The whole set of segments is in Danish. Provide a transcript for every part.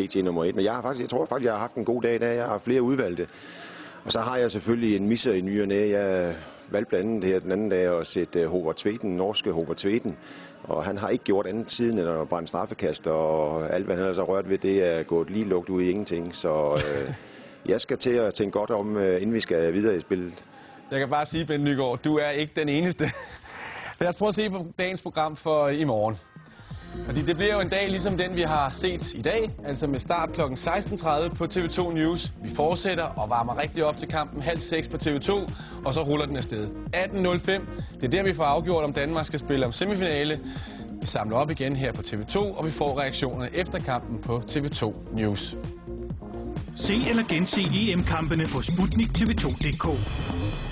PT nummer et. Men jeg, har faktisk, jeg tror faktisk, jeg har haft en god dag i dag. Jeg har flere udvalgte. Og så har jeg selvfølgelig en misser i ny og næ. Jeg valgte blandt andet her den anden dag at sætte øh, Hover Tveten, norske Hover Tveten. Og han har ikke gjort andet siden end at brænde straffekast, og alt hvad han har så rørt ved, det er gået lige lugt ud i ingenting. Så øh, jeg skal til at tænke godt om, øh, inden vi skal videre i spillet. Jeg kan bare sige, Ben Nygaard, du er ikke den eneste. Lad os prøve at se på dagens program for i morgen. Fordi det bliver jo en dag ligesom den, vi har set i dag, altså med start kl. 16.30 på TV2 News. Vi fortsætter og varmer rigtig op til kampen halv seks på TV2, og så ruller den afsted. 18.05, det er der, vi får afgjort, om Danmark skal spille om semifinale. Vi samler op igen her på TV2, og vi får reaktionerne efter kampen på TV2 News. Se eller gense EM-kampene på Sputnik TV2.dk.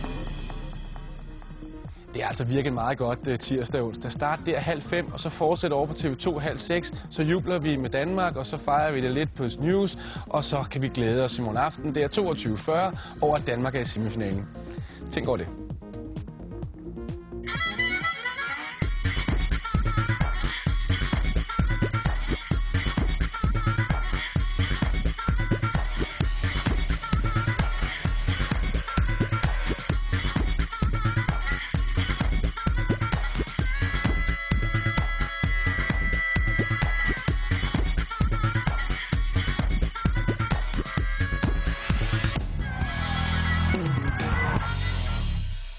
Det er altså virket meget godt øh, tirsdag og onsdag. Start der halv fem, og så fortsætter over på TV2 halv seks. Så jubler vi med Danmark, og så fejrer vi det lidt på News. Og så kan vi glæde os i morgen aften. Det er 22.40 over, at Danmark er i semifinalen. Tænk over det.